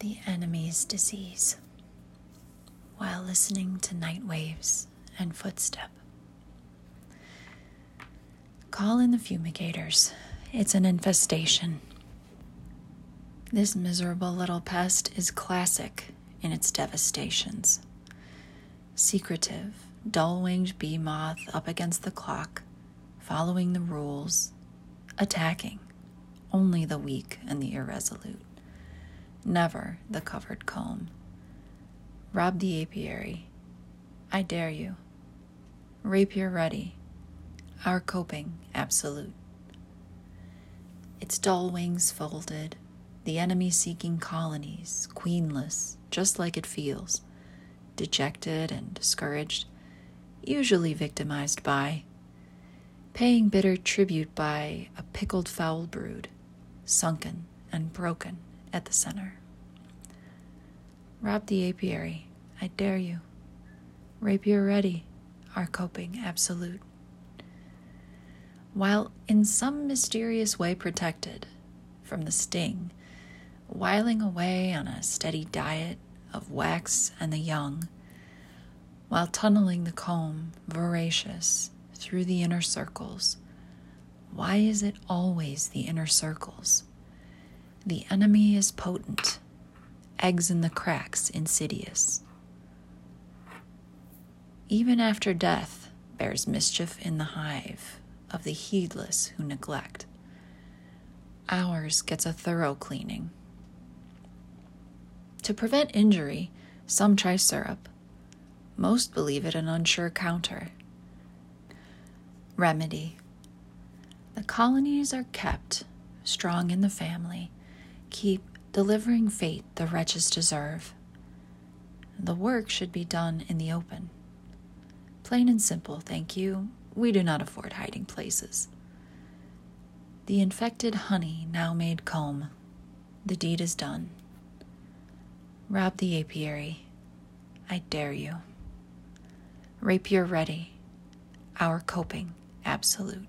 the enemy's disease while listening to night waves and footstep. Call in the fumigators. It's an infestation. This miserable little pest is classic in its devastations. Secretive, dull winged bee moth up against the clock, following the rules, attacking only the weak and the irresolute, never the covered comb. Rob the apiary. I dare you. Rapier ready. Our coping absolute. Its dull wings folded, the enemy seeking colonies, queenless, just like it feels, dejected and discouraged, usually victimized by, paying bitter tribute by a pickled foul brood, sunken and broken at the center. Rob the apiary, I dare you. Rapier ready, our coping absolute. While in some mysterious way protected from the sting, whiling away on a steady diet of wax and the young, while tunneling the comb, voracious, through the inner circles. Why is it always the inner circles? The enemy is potent, eggs in the cracks insidious. Even after death bears mischief in the hive of the heedless who neglect. Ours gets a thorough cleaning. To prevent injury, some try syrup. Most believe it an unsure counter. Remedy The colonies are kept strong in the family, keep delivering fate the wretches deserve. The work should be done in the open. Plain and simple, thank you. We do not afford hiding places. The infected honey now made comb. The deed is done. Rob the apiary. I dare you. Rapier ready. Our coping absolute.